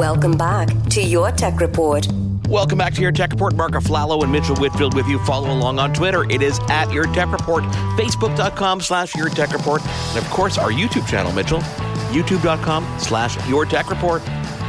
Welcome back to your Tech Report. Welcome back to your Tech Report. Mark Aflalo and Mitchell Whitfield with you. Follow along on Twitter. It is at your Tech Report, Facebook.com slash your Tech Report, and of course our YouTube channel, Mitchell, YouTube.com slash your Tech Report.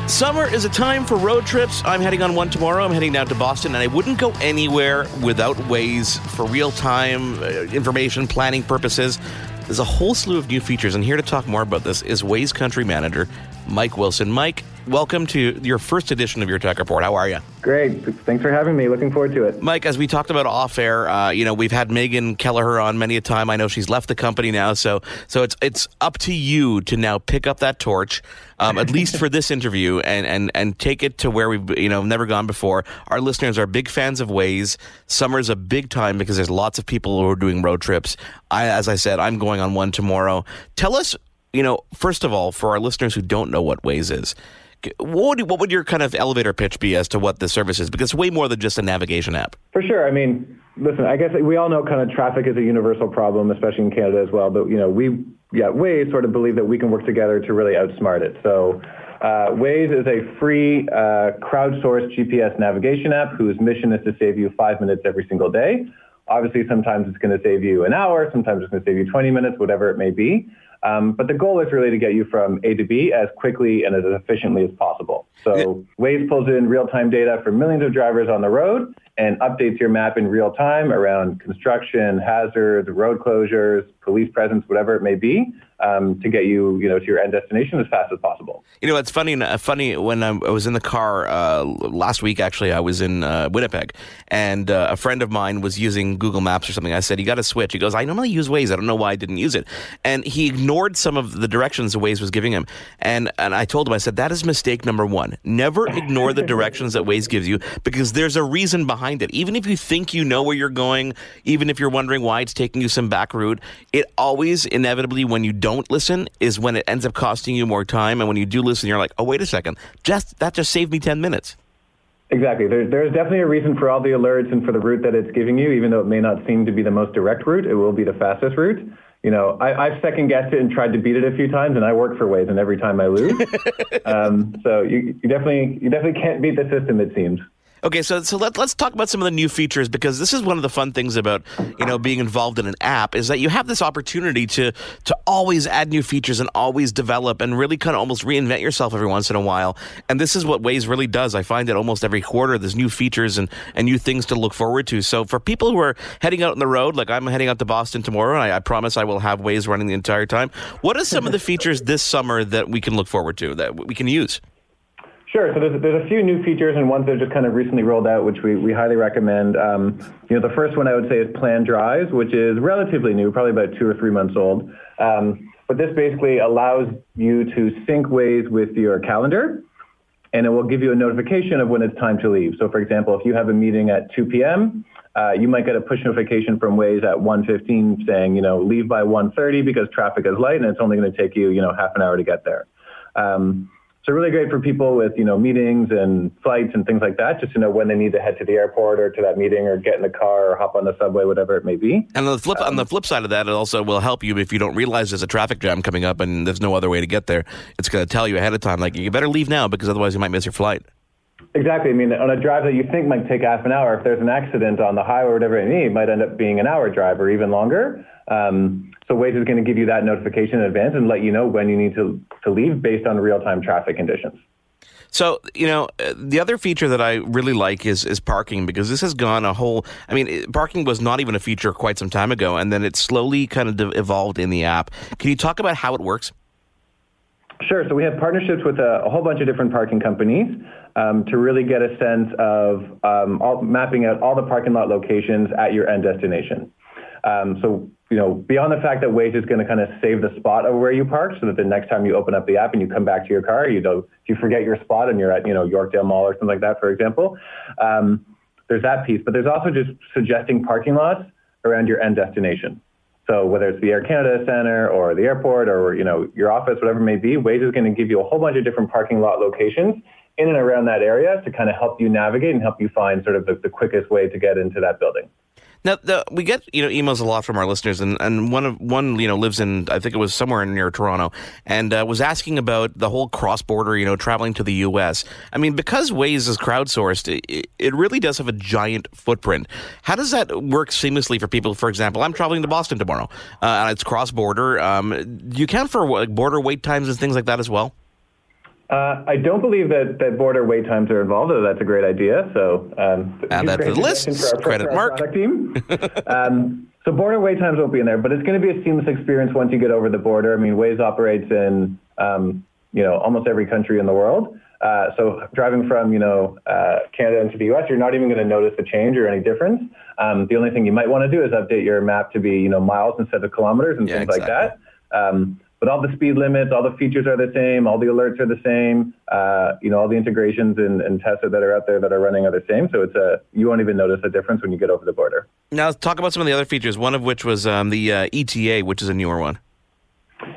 Summer is a time for road trips. I'm heading on one tomorrow. I'm heading down to Boston, and I wouldn't go anywhere without Waze for real time uh, information planning purposes. There's a whole slew of new features, and here to talk more about this is Waze Country Manager Mike Wilson. Mike, welcome to your first edition of your Tech Report. How are you? Great. Thanks for having me. Looking forward to it. Mike, as we talked about off air, uh, you know, we've had Megan Kelleher on many a time. I know she's left the company now, so so it's it's up to you to now pick up that torch, um, at least for this interview, and and and take it to where we've you know never gone before. Our listeners are big fans of Waze. Summer's a big time because there's lots of people who are doing road trips. I, as I said, I'm going on one tomorrow. Tell us, you know, first of all, for our listeners who don't know what Waze is what would, what would your kind of elevator pitch be as to what the service is? Because it's way more than just a navigation app. For sure. I mean, listen, I guess we all know kind of traffic is a universal problem, especially in Canada as well. But, you know, we, yeah, Waze sort of believe that we can work together to really outsmart it. So uh, Waze is a free uh, crowdsourced GPS navigation app whose mission is to save you five minutes every single day. Obviously, sometimes it's going to save you an hour, sometimes it's going to save you 20 minutes, whatever it may be. Um, but the goal is really to get you from A to B as quickly and as efficiently as possible. So. Waze pulls in real-time data from millions of drivers on the road and updates your map in real time around construction, hazards, road closures, police presence, whatever it may be um, to get you, you know, to your end destination as fast as possible. You know, it's funny. Uh, funny when I was in the car uh, last week. Actually, I was in uh, Winnipeg, and uh, a friend of mine was using Google Maps or something. I said, "You got to switch." He goes, "I normally use Waze. I don't know why I didn't use it." And he ignored some of the directions the Waze was giving him. And and I told him, I said, "That is mistake number one. Never ignore the directions that Waze gives you because there's a reason behind it. Even if you think you know where you're going, even if you're wondering why it's taking you some back route, it always inevitably when you don't." Don't listen is when it ends up costing you more time. And when you do listen, you're like, oh, wait a second, just that just saved me 10 minutes. Exactly. There's, there's definitely a reason for all the alerts and for the route that it's giving you, even though it may not seem to be the most direct route, it will be the fastest route. You know, I, I've second guessed it and tried to beat it a few times, and I work for Waze, and every time I lose. um, so you, you definitely you definitely can't beat the system, it seems. Okay, so so let, let's talk about some of the new features because this is one of the fun things about you know being involved in an app is that you have this opportunity to to always add new features and always develop and really kind of almost reinvent yourself every once in a while. And this is what Waze really does. I find that almost every quarter there's new features and and new things to look forward to. So for people who are heading out on the road, like I'm heading out to Boston tomorrow, and I, I promise I will have Waze running the entire time. What are some of the features this summer that we can look forward to that we can use? Sure. So there's, there's a few new features and ones that are just kind of recently rolled out, which we, we highly recommend. Um, you know, the first one I would say is Plan Drives, which is relatively new, probably about two or three months old. Um, but this basically allows you to sync Waze with your calendar, and it will give you a notification of when it's time to leave. So, for example, if you have a meeting at 2 p.m., uh, you might get a push notification from Waze at 1:15 saying, you know, leave by 1:30 because traffic is light and it's only going to take you, you know, half an hour to get there. Um, so really great for people with, you know, meetings and flights and things like that, just to know when they need to head to the airport or to that meeting or get in the car or hop on the subway, whatever it may be. And on the flip, um, on the flip side of that, it also will help you if you don't realize there's a traffic jam coming up and there's no other way to get there. It's going to tell you ahead of time, like, you better leave now because otherwise you might miss your flight. Exactly. I mean, on a drive that you think might take half an hour, if there's an accident on the highway or whatever it may, it might end up being an hour drive or even longer. Um, so Waze is going to give you that notification in advance and let you know when you need to, to leave based on real-time traffic conditions. So you know, the other feature that I really like is is parking because this has gone a whole. I mean, parking was not even a feature quite some time ago, and then it slowly kind of evolved in the app. Can you talk about how it works? Sure. So we have partnerships with a, a whole bunch of different parking companies um, to really get a sense of um, all, mapping out all the parking lot locations at your end destination. Um, so, you know, beyond the fact that Waze is going to kind of save the spot of where you park so that the next time you open up the app and you come back to your car, you know, if you forget your spot and you're at, you know, Yorkdale Mall or something like that, for example, um, there's that piece. But there's also just suggesting parking lots around your end destination. So whether it's the Air Canada Center or the airport or, you know, your office, whatever it may be, Waze is going to give you a whole bunch of different parking lot locations in and around that area to kind of help you navigate and help you find sort of the, the quickest way to get into that building. Now the, we get you know emails a lot from our listeners, and, and one of one you know lives in I think it was somewhere near Toronto, and uh, was asking about the whole cross border you know traveling to the U.S. I mean because Waze is crowdsourced, it, it really does have a giant footprint. How does that work seamlessly for people? For example, I'm traveling to Boston tomorrow, uh, and it's cross border. Um, do you count for like, border wait times and things like that as well? Uh, I don't believe that, that border wait times are involved, though that's a great idea. So um, add that to the list. For our, Credit for Mark. Product team. um, so border wait times won't be in there, but it's going to be a seamless experience once you get over the border. I mean, Waze operates in um, you know almost every country in the world. Uh, so driving from you know uh, Canada into the U.S., you're not even going to notice a change or any difference. Um, the only thing you might want to do is update your map to be you know miles instead of kilometers and Yeah, things exactly. like that. Um, but all the speed limits, all the features are the same, all the alerts are the same. Uh, you know, all the integrations and, and tests that are out there that are running are the same. So it's a you won't even notice a difference when you get over the border. Now talk about some of the other features. One of which was um, the uh, ETA, which is a newer one.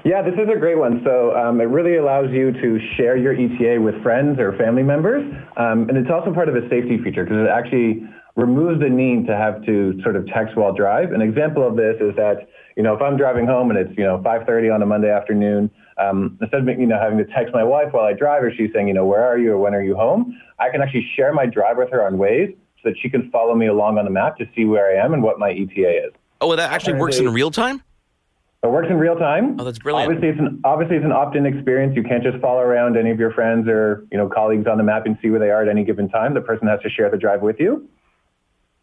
Yeah, this is a great one. So um, it really allows you to share your ETA with friends or family members, um, and it's also part of a safety feature because it actually removes the need to have to sort of text while drive. An example of this is that you know if I'm driving home and it's you know 5:30 on a Monday afternoon, um, instead of you know having to text my wife while I drive, or she's saying you know where are you or when are you home, I can actually share my drive with her on Waze so that she can follow me along on the map to see where I am and what my ETA is. Oh, that actually works in real time. It works in real time. Oh, that's brilliant. Obviously, it's an obviously it's an opt-in experience. You can't just follow around any of your friends or you know colleagues on the map and see where they are at any given time. The person has to share the drive with you.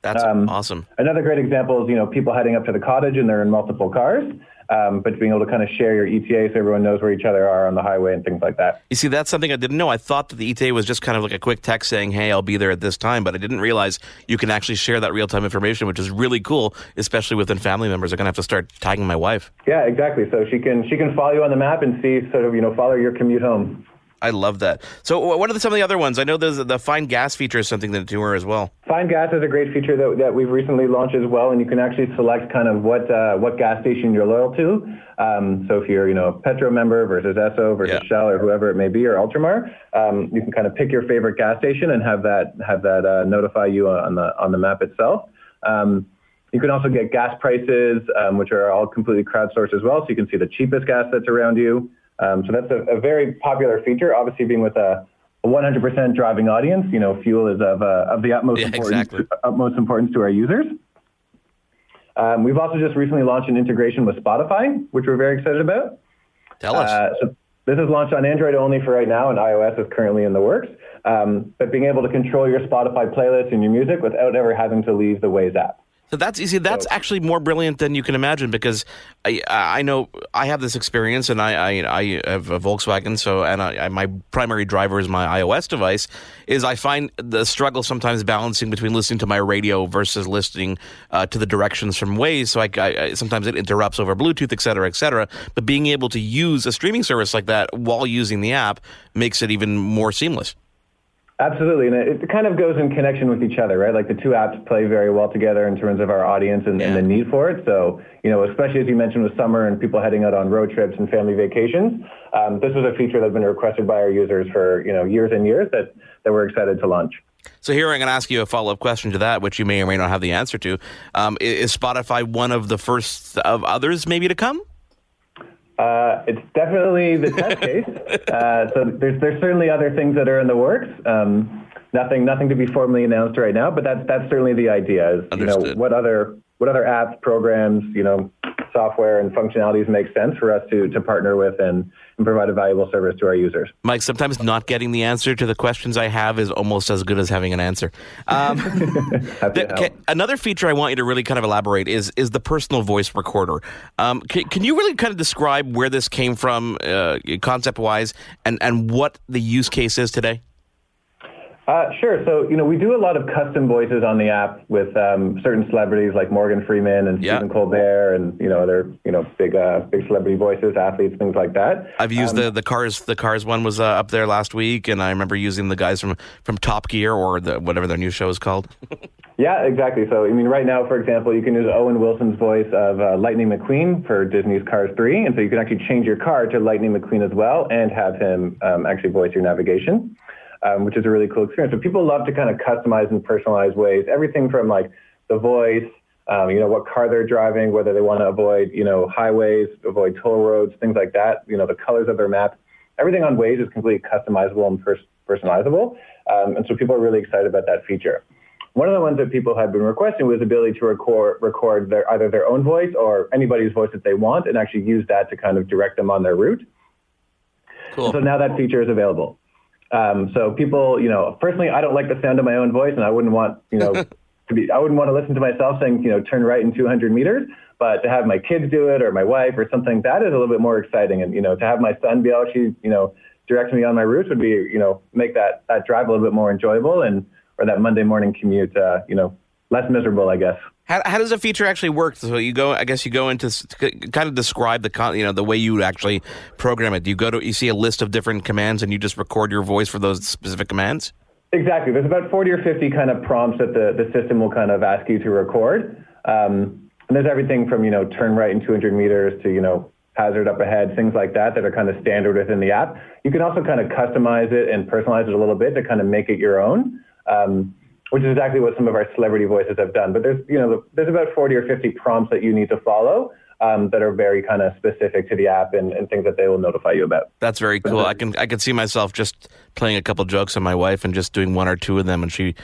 That's Um, awesome. Another great example is you know people heading up to the cottage and they're in multiple cars, um, but being able to kind of share your ETA so everyone knows where each other are on the highway and things like that. You see, that's something I didn't know. I thought that the ETA was just kind of like a quick text saying, "Hey, I'll be there at this time," but I didn't realize you can actually share that real time information, which is really cool, especially within family members. I'm gonna have to start tagging my wife. Yeah, exactly. So she can she can follow you on the map and see sort of you know follow your commute home. I love that. So, wh- what are the, some of the other ones? I know there's the find gas feature is something that newer as well. Find gas is a great feature that, that we've recently launched as well, and you can actually select kind of what uh, what gas station you're loyal to. Um, so if you're you know Petro member versus Esso versus Yeah. Shell or whoever it may be or Ultramar, um, you can kind of pick your favorite gas station and have that have that uh, notify you on the on the map itself. Um, you can also get gas prices, um, which are all completely crowdsourced as well, so you can see the cheapest gas that's around you. Um, so that's a, a very popular feature. Obviously, being with a a 100% driving audience, you know, fuel is of, uh, of the utmost Yeah, importance, exactly. utmost importance to our users. Um, we've also just recently launched an integration with Spotify, which we're very excited about. Tell us. Uh, so this is launched on Android only for right now, and iOS is currently in the works. Um, but being able to control your Spotify playlist and your music without ever having to leave the Waze app. So that's easy. That's actually more brilliant than you can imagine because I I know I have this experience and I I, I have a Volkswagen so and I, I, my primary driver is my iOS device. Is I find the struggle sometimes balancing between listening to my radio versus listening uh, to the directions from Waze. So I, I, I sometimes it interrupts over Bluetooth, et cetera, et cetera. But being able to use a streaming service like that while using the app makes it even more seamless. Absolutely, and it, it kind of goes in connection with each other, right? Like the two apps play very well together in terms of our audience and, and the need for it. So, you know, especially as you mentioned with summer and people heading out on road trips and family vacations, um, this was a feature that's been requested by our users for you know years and years that that we're excited to launch. So here I'm going to ask you a follow up question to that, which you may or may not have the answer to. Um, is Spotify one of the first of others maybe to come? Uh, it's definitely the test case. Uh, so there's there's certainly other things that are in the works. Um, nothing nothing to be formally announced right now, but that's that's certainly the idea. Is you know what other what other apps, programs, you know, software and functionalities make sense for us to to partner with and, and provide a valuable service to our users. Mike, sometimes not getting the answer to the questions I have is almost as good as having an answer. Um, the- to help. ca- another feature I want you to really kind of elaborate is is the personal voice recorder. Um, can, can you really kind of describe where this came from, uh, concept wise, and and what the use case is today? Uh, sure. So, you know, we do a lot of custom voices on the app with um, certain celebrities like Morgan Freeman and Yeah. Stephen Colbert and, you know, other, you know, big, uh, big celebrity voices, athletes, things like that. I've used Um, the the cars. The cars one was uh, up there last week, and I remember using the guys from from Top Gear or the whatever their new show is called. Yeah, exactly. So, I mean, right now, for example, you can use Owen Wilson's voice of uh, Lightning McQueen for Disney's Cars 3. And so you can actually change your car to Lightning McQueen as well and have him um, actually voice your navigation, um, which is a really cool experience. So people love to kind of customize and personalize Waze, everything from like the voice, um, you know, what car they're driving, whether they want to avoid, you know, highways, avoid toll roads, things like that, you know, the colors of their map. Everything on Waze is completely customizable and pers- personalizable. Um, and so people are really excited about that feature. One of the ones that people had been requesting was the ability to record, record their, either their own voice or anybody's voice that they want and actually use that to kind of direct them on their route. Cool. So now that feature is available. Um, so people, you know, personally, I don't like the sound of my own voice, and I wouldn't want, you know, to be, I wouldn't want to listen to myself saying, you know, turn right in 200 meters. But to have my kids do it or my wife or something, that is a little bit more exciting. And you know, to have my son be able to, you know, direct me on my route would be, you know, make that that drive a little bit more enjoyable and or that Monday morning commute, uh, you know, less miserable, I guess. How, how does the feature actually work? So you go, I guess you go into kind of describe the you know the way you actually program it. Do you go to you see a list of different commands and you just record your voice for those specific commands? Exactly. There's about 40 or 50 kind of prompts that the, the system will kind of ask you to record. Um, and there's everything from, you know, turn right in 200 meters to, you know, hazard up ahead, things like that that are kind of standard within the app. You can also kind of customize it and personalize it a little bit to kind of make it your own. Um, which is exactly what some of our celebrity voices have done. But there's, you know, there's about 40 or 50 prompts that you need to follow um, that are very kind of specific to the app and, and, things that they will notify you about. That's very cool. I can I can see myself just playing a couple jokes on my wife and just doing one or two of them, and she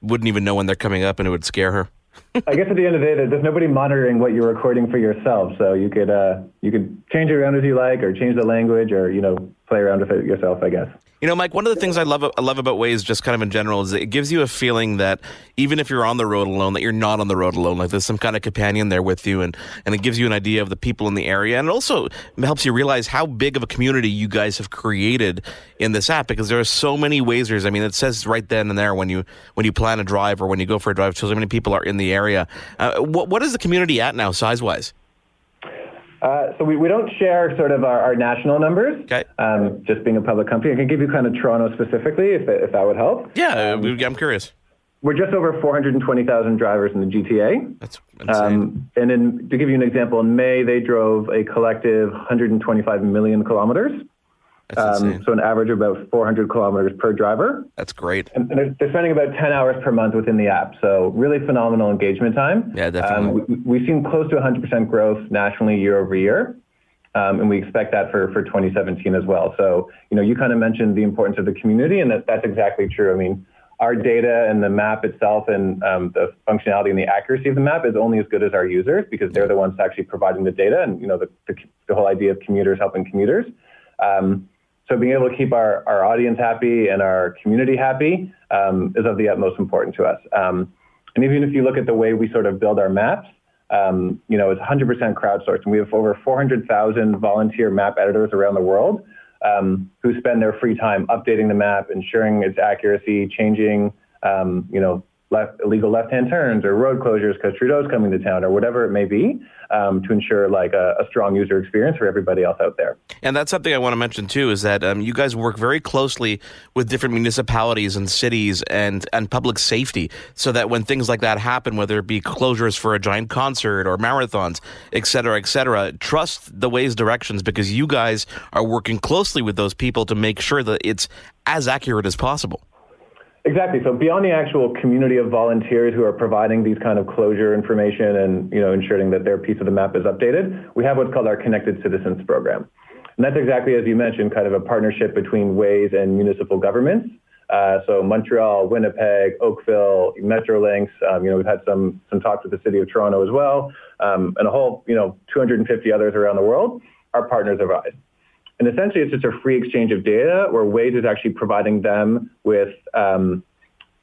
wouldn't even know when they're coming up, and it would scare her. I guess at the end of the day, there's nobody monitoring what you're recording for yourself, so you could uh, you could change it around as you like, or change the language, or you know play around with it yourself. I guess. You know, Mike, one of the things I love I love about Waze, just kind of in general, is it gives you a feeling that even if you're on the road alone, that you're not on the road alone. Like there's some kind of companion there with you, and and it gives you an idea of the people in the area, and it also helps you realize how big of a community you guys have created in this app because there are so many Wazers. I mean, it says right then and there when you when you plan a drive or when you go for a drive, so many people are in the area. Uh, what what is the community at now, size wise? Uh, so we, we don't share sort of our, our national numbers, okay. um, just being a public company. I can give you kind of Toronto specifically if, if that would help. Yeah, um, I'm curious. We're just over 420,000 drivers in the GTA. That's insane. Um, and in, to give you an example, in May, they drove a collective 125 million kilometers. Um, so an average of about 400 kilometers per driver. That's great. And they're, they're, spending about 10 hours per month within the app. So really phenomenal engagement time. Yeah, definitely. Um, we, have seen close to 100% growth nationally year over year. Um, and we expect that for, for 2017 as well. So, you know, you kind of mentioned the importance of the community, and that, that's exactly true. I mean, our data and the map itself and um, the functionality and the accuracy of the map is only as good as our users because they're the ones actually providing the data and, you know, the, the, the whole idea of commuters helping commuters. Um, so being able to keep our, our audience happy and our community happy um, is of the utmost importance to us. Um, and even if you look at the way we sort of build our maps, um, you know, it's 100% crowdsourced. And we have over 400,000 volunteer map editors around the world um, who spend their free time updating the map, ensuring its accuracy, changing, um, you know, left, illegal left-hand turns or road closures because Trudeau's coming to town or whatever it may be um, to ensure like a, a, strong user experience for everybody else out there. And that's something I want to mention too is that um, you guys work very closely with different municipalities and cities and and public safety, so that when things like that happen, whether it be closures for a giant concert or marathons, et cetera, et cetera, trust the Waze's directions because you guys are working closely with those people to make sure that it's as accurate as possible. Exactly. So beyond the actual community of volunteers who are providing these kind of closure information and you know ensuring that their piece of the map is updated, we have what's called our Connected Citizens program. And that's exactly as you mentioned, kind of a partnership between Waze and municipal governments. Uh, so Montreal, Winnipeg, Oakville, Metrolinx. Um, you know, we've had some some talks with the city of Toronto as well, um, and a whole you know 250 others around the world are partners of ours. And essentially, it's just a free exchange of data where Waze is actually providing them with um,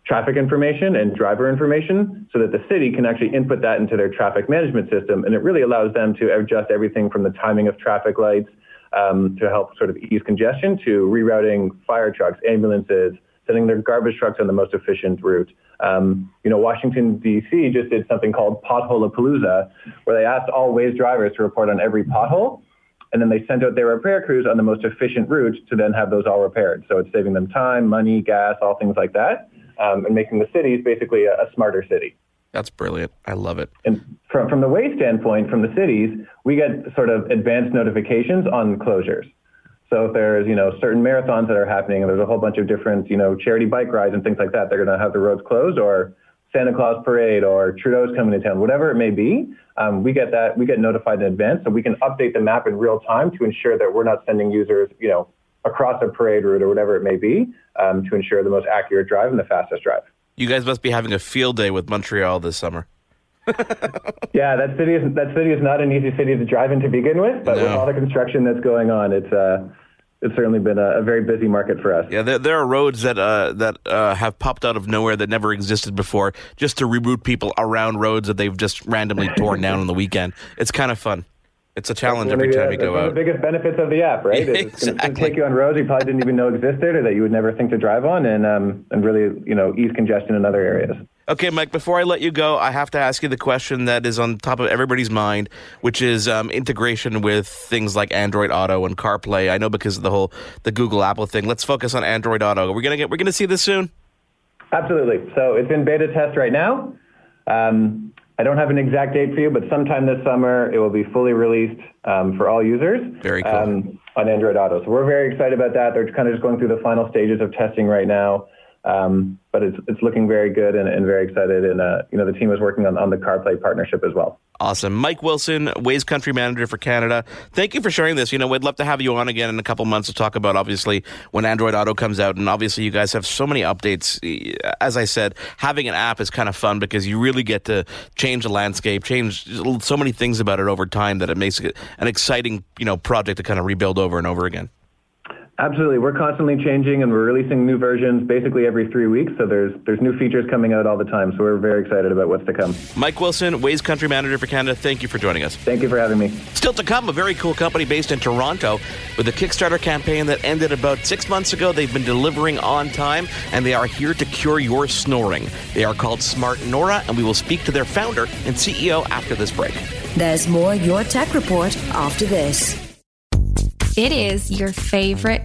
traffic information and driver information so that the city can actually input that into their traffic management system. And it really allows them to adjust everything from the timing of traffic lights um, to help sort of ease congestion to rerouting fire trucks, ambulances, sending their garbage trucks on the most efficient route. Um, you know, Washington, D.C. just did something called Potholeapalooza, where they asked all Waze drivers to report on every pothole and then they sent out their repair crews on the most efficient route to then have those all repaired. So it's saving them time, money, gas, all things like that, um, and making the cities basically a, a, smarter city. That's brilliant. I love it. And from, from the Waze standpoint, from the cities, we get sort of advanced notifications on closures. So if there's, you know, certain marathons that are happening and there's a whole bunch of different, you know, charity bike rides and things like that, they're going to have the roads closed or Santa Claus parade or Trudeau's coming to town, whatever it may be, um, we get that we get notified in advance, so we can update the map in real time to ensure that we're not sending users, you know, across a parade route or whatever it may be, um, to ensure the most accurate drive and the fastest drive. You guys must be having a field day with Montreal this summer. yeah, that city is that city is not an easy city to drive in to begin with, but no. with all the construction that's going on, it's uh, it's certainly been a, a, very busy market for us. Yeah, there, there are roads that uh, that uh, have popped out of nowhere that never existed before, just to reroute people around roads that they've just randomly torn down on the weekend. It's kind of fun. It's a challenge every time you go out. One of the biggest benefits of the app, right? Yeah, it's exactly. going to take you on roads you probably didn't even know existed, or that you would never think to drive on, and um, and really, you know, ease congestion in other areas. Okay, Mike, before I let you go, I have to ask you the question that is on top of everybody's mind, which is um, integration with things like Android Auto and CarPlay. I know because of the whole the Google Apple thing. Let's focus on Android Auto. We're gonna get we're gonna see this soon. Absolutely. So it's in beta test right now. Um, I don't have an exact date for you, but sometime this summer it will be fully released um, for all users. Cool. Um, on Android Auto. So we're very excited about that. They're kind of just going through the final stages of testing right now. Um, but it's it's looking very good and, and very excited. And uh, you know the team is working on, on the CarPlay partnership as well. Awesome, Mike Wilson, Waze Country Manager for Canada. Thank you for sharing this. You know, we'd love to have you on again in a couple months to talk about obviously when Android Auto comes out, and obviously you guys have so many updates. As I said, having an app is kind of fun because you really get to change the landscape, change so many things about it over time that it makes it an exciting you know project to kind of rebuild over and over again. Absolutely. We're constantly changing and we're releasing new versions basically every three weeks. So there's there's new features coming out all the time. So we're very excited about what's to come. Mike Wilson, Waze Country Manager for Canada, thank you for joining us. Thank you for having me. Still to come, a very cool company based in Toronto with a Kickstarter campaign that ended about six months ago. They've been delivering on time and they are here to cure your snoring. They are called Smart Nora, and we will speak to their founder and CEO after this break. There's more Your Tech Report after this. It is your favorite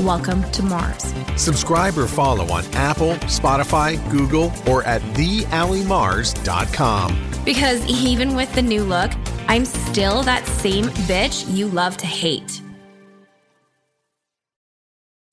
Welcome to Mars. Subscribe or follow on Apple, Spotify, Google, or at thealimars.com. Because even with the new look, I'm still that same bitch you love to hate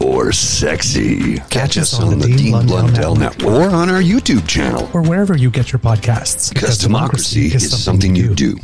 or sexy. Catch, Catch us on, on the, Dean, Dean Blundell, Blundell Network. or on our YouTube channel or wherever you get your podcasts. Because, because democracy, democracy, is, something, something you do. do.